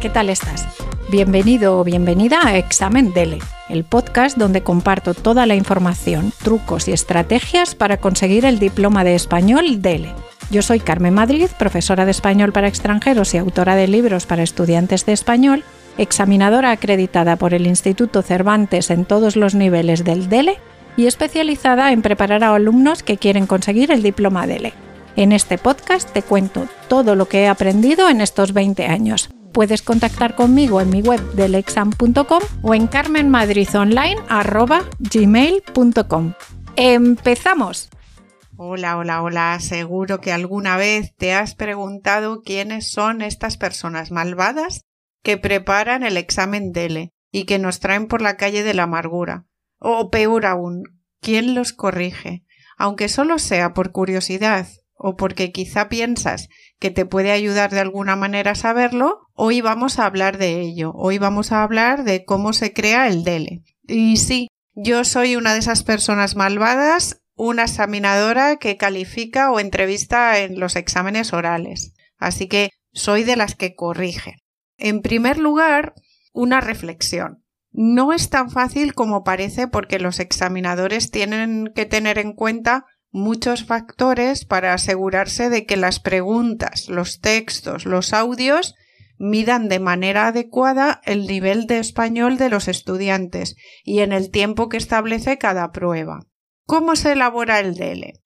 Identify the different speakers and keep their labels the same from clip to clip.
Speaker 1: ¿qué tal estás? Bienvenido o bienvenida a Examen Dele, el podcast donde comparto toda la información, trucos y estrategias para conseguir el diploma de español Dele. Yo soy Carmen Madrid, profesora de español para extranjeros y autora de libros para estudiantes de español, examinadora acreditada por el Instituto Cervantes en todos los niveles del DELE y especializada en preparar a alumnos que quieren conseguir el diploma DELE. En este podcast te cuento todo lo que he aprendido en estos 20 años. Puedes contactar conmigo en mi web delexam.com o en carmenmadridonline.gmail.com. ¡Empezamos!
Speaker 2: Hola, hola, hola. Seguro que alguna vez te has preguntado quiénes son estas personas malvadas que preparan el examen DELE y que nos traen por la calle de la amargura. O peor aún, ¿quién los corrige? Aunque solo sea por curiosidad o porque quizá piensas que te puede ayudar de alguna manera a saberlo, hoy vamos a hablar de ello. Hoy vamos a hablar de cómo se crea el DELE. Y sí, yo soy una de esas personas malvadas, una examinadora que califica o entrevista en los exámenes orales. Así que soy de las que corrige. En primer lugar, una reflexión. No es tan fácil como parece porque los examinadores tienen que tener en cuenta muchos factores para asegurarse de que las preguntas, los textos, los audios midan de manera adecuada el nivel de español de los estudiantes y en el tiempo que establece cada prueba. ¿Cómo se elabora el DELE?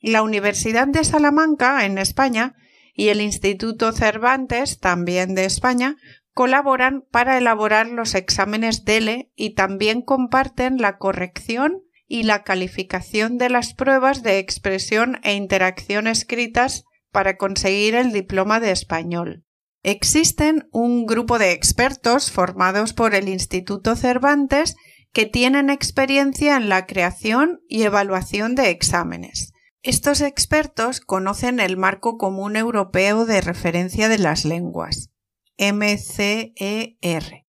Speaker 2: La Universidad de Salamanca, en España, y el Instituto Cervantes, también de España, colaboran para elaborar los exámenes DELE y también comparten la corrección y la calificación de las pruebas de expresión e interacción escritas para conseguir el diploma de español. Existen un grupo de expertos formados por el Instituto Cervantes que tienen experiencia en la creación y evaluación de exámenes. Estos expertos conocen el Marco Común Europeo de Referencia de las Lenguas, MCER,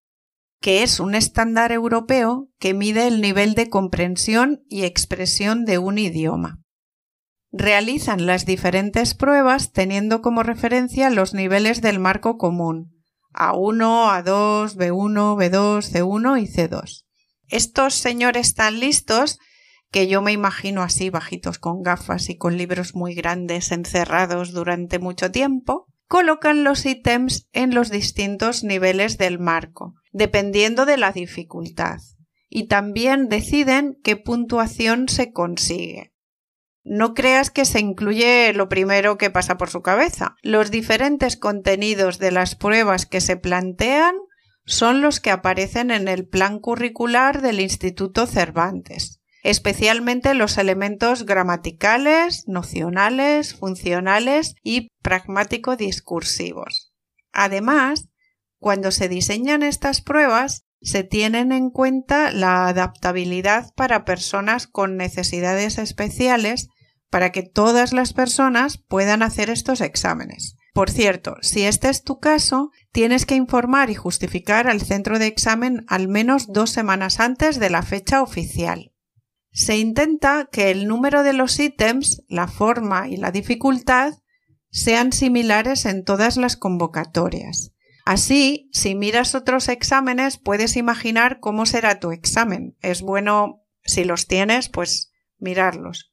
Speaker 2: que es un estándar europeo que mide el nivel de comprensión y expresión de un idioma. Realizan las diferentes pruebas teniendo como referencia los niveles del marco común A1, A2, B1, B2, C1 y C2. Estos señores están listos que yo me imagino así bajitos con gafas y con libros muy grandes encerrados durante mucho tiempo, colocan los ítems en los distintos niveles del marco, dependiendo de la dificultad, y también deciden qué puntuación se consigue. No creas que se incluye lo primero que pasa por su cabeza. Los diferentes contenidos de las pruebas que se plantean son los que aparecen en el plan curricular del Instituto Cervantes especialmente los elementos gramaticales, nocionales, funcionales y pragmático-discursivos. Además, cuando se diseñan estas pruebas, se tienen en cuenta la adaptabilidad para personas con necesidades especiales para que todas las personas puedan hacer estos exámenes. Por cierto, si este es tu caso, tienes que informar y justificar al centro de examen al menos dos semanas antes de la fecha oficial. Se intenta que el número de los ítems, la forma y la dificultad sean similares en todas las convocatorias. Así, si miras otros exámenes, puedes imaginar cómo será tu examen. Es bueno, si los tienes, pues mirarlos.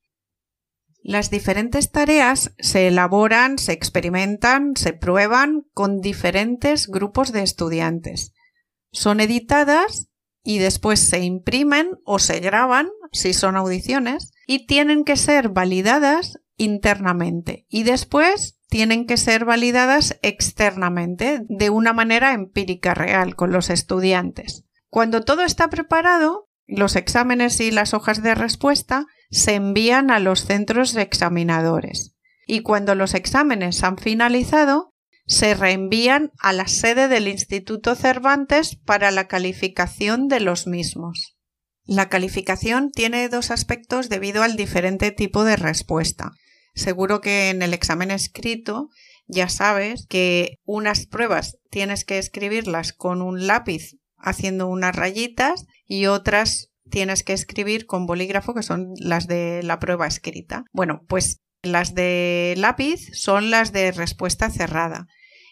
Speaker 2: Las diferentes tareas se elaboran, se experimentan, se prueban con diferentes grupos de estudiantes. Son editadas y después se imprimen o se graban si son audiciones y tienen que ser validadas internamente y después tienen que ser validadas externamente de una manera empírica real con los estudiantes. Cuando todo está preparado, los exámenes y las hojas de respuesta se envían a los centros examinadores y cuando los exámenes han finalizado, se reenvían a la sede del Instituto Cervantes para la calificación de los mismos. La calificación tiene dos aspectos debido al diferente tipo de respuesta. Seguro que en el examen escrito ya sabes que unas pruebas tienes que escribirlas con un lápiz haciendo unas rayitas y otras tienes que escribir con bolígrafo que son las de la prueba escrita. Bueno, pues las de lápiz son las de respuesta cerrada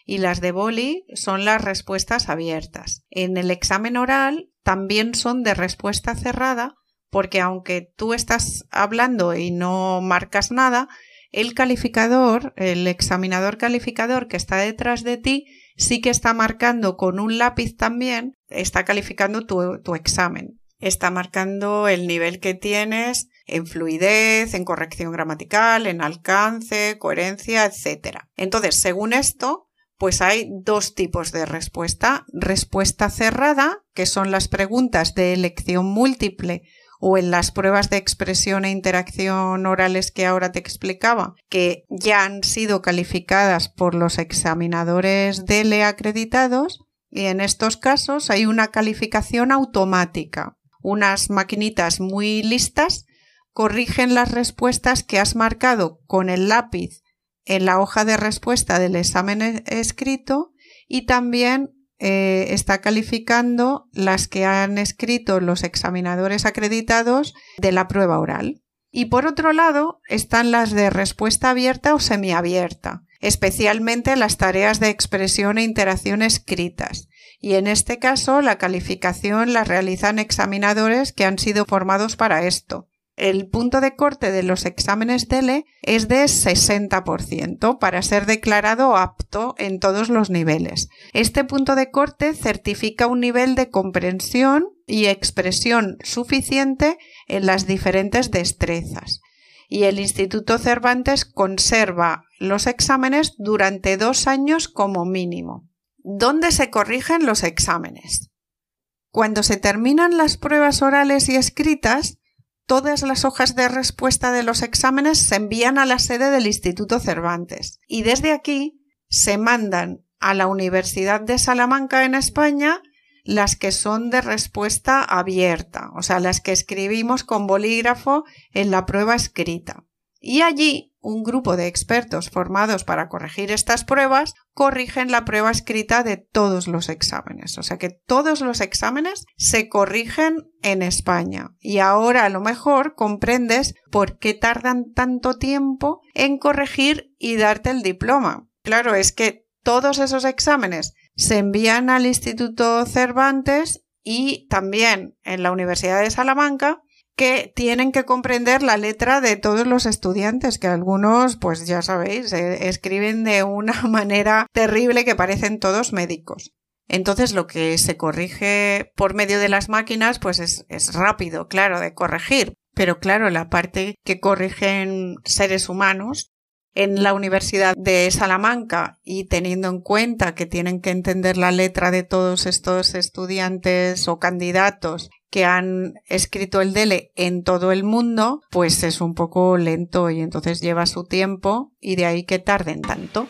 Speaker 2: y las de boli son las respuestas abiertas. En el examen oral también son de respuesta cerrada porque aunque tú estás hablando y no marcas nada, el calificador, el examinador calificador que está detrás de ti, sí que está marcando con un lápiz también, está calificando tu, examen. Está marcando el nivel que tienes en fluidez, en corrección gramatical, en alcance, coherencia, etc. Entonces, según esto, pues hay dos tipos de respuesta. Respuesta cerrada, que son las preguntas de elección múltiple o en las pruebas de expresión e interacción orales que ahora te explicaba, que ya han sido calificadas por los examinadores DELE acreditados, y en estos casos hay una calificación automática. Unas maquinitas muy listas corrigen las respuestas que has marcado con el lápiz en la hoja de respuesta del examen e-, escrito y también eh, está calificando las que han escrito los examinadores acreditados de la prueba oral. Y por otro lado están las de respuesta abierta o semiabierta, especialmente las tareas de expresión e interacción escritas. Y en este caso la calificación la realizan examinadores que han sido formados para esto el punto de corte de los exámenes DELE es de 60% para ser declarado apto en todos los niveles. Este punto de corte certifica un nivel de comprensión y expresión suficiente en las diferentes destrezas. Y el Instituto Cervantes conserva los exámenes durante dos años como mínimo. ¿Dónde se corrigen los exámenes? Cuando se terminan las pruebas orales y escritas, todas las hojas de respuesta de los exámenes se envían a la sede del Instituto Cervantes y desde aquí se mandan a la Universidad de Salamanca en España las que son de respuesta abierta, o sea, las que escribimos con bolígrafo en la prueba escrita. Y allí un grupo de expertos formados para corregir estas pruebas corrigen la prueba escrita de todos los exámenes. O sea que todos los exámenes se corrigen en España. Y ahora a lo mejor comprendes por qué tardan tanto tiempo en corregir y darte el diploma. Claro, es que todos esos exámenes se envían al Instituto Cervantes y también en la Universidad de Salamanca que tienen que comprender la letra de todos los estudiantes, que algunos, pues ya sabéis, eh, escriben de una manera terrible que parecen todos médicos. Entonces lo que se corrige por medio de las máquinas, pues es, es rápido, claro, de corregir. Pero claro, la parte que corrigen seres humanos en la Universidad de Salamanca y teniendo en cuenta que tienen que entender la letra de todos estos estudiantes o candidatos que han escrito el DELE en todo el mundo, pues es un poco lento y entonces lleva su tiempo y de ahí que tarden tanto.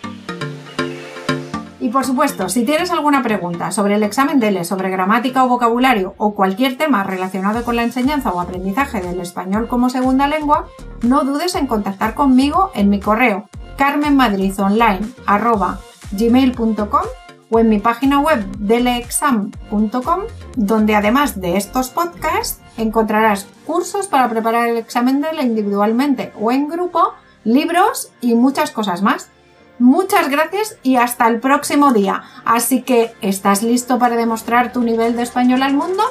Speaker 1: Y por supuesto, si tienes alguna pregunta sobre el examen DELE, sobre gramática o vocabulario o cualquier tema relacionado con la enseñanza o aprendizaje del español como segunda lengua, no dudes en contactar conmigo en mi correo carmenmadridonline.gmail.com o en mi página web deleexam.com, donde además de estos podcasts encontrarás cursos para preparar el examen DELE individualmente o en grupo, libros y muchas cosas más. Muchas gracias y hasta el próximo día. Así que, ¿estás listo para demostrar tu nivel de español al mundo?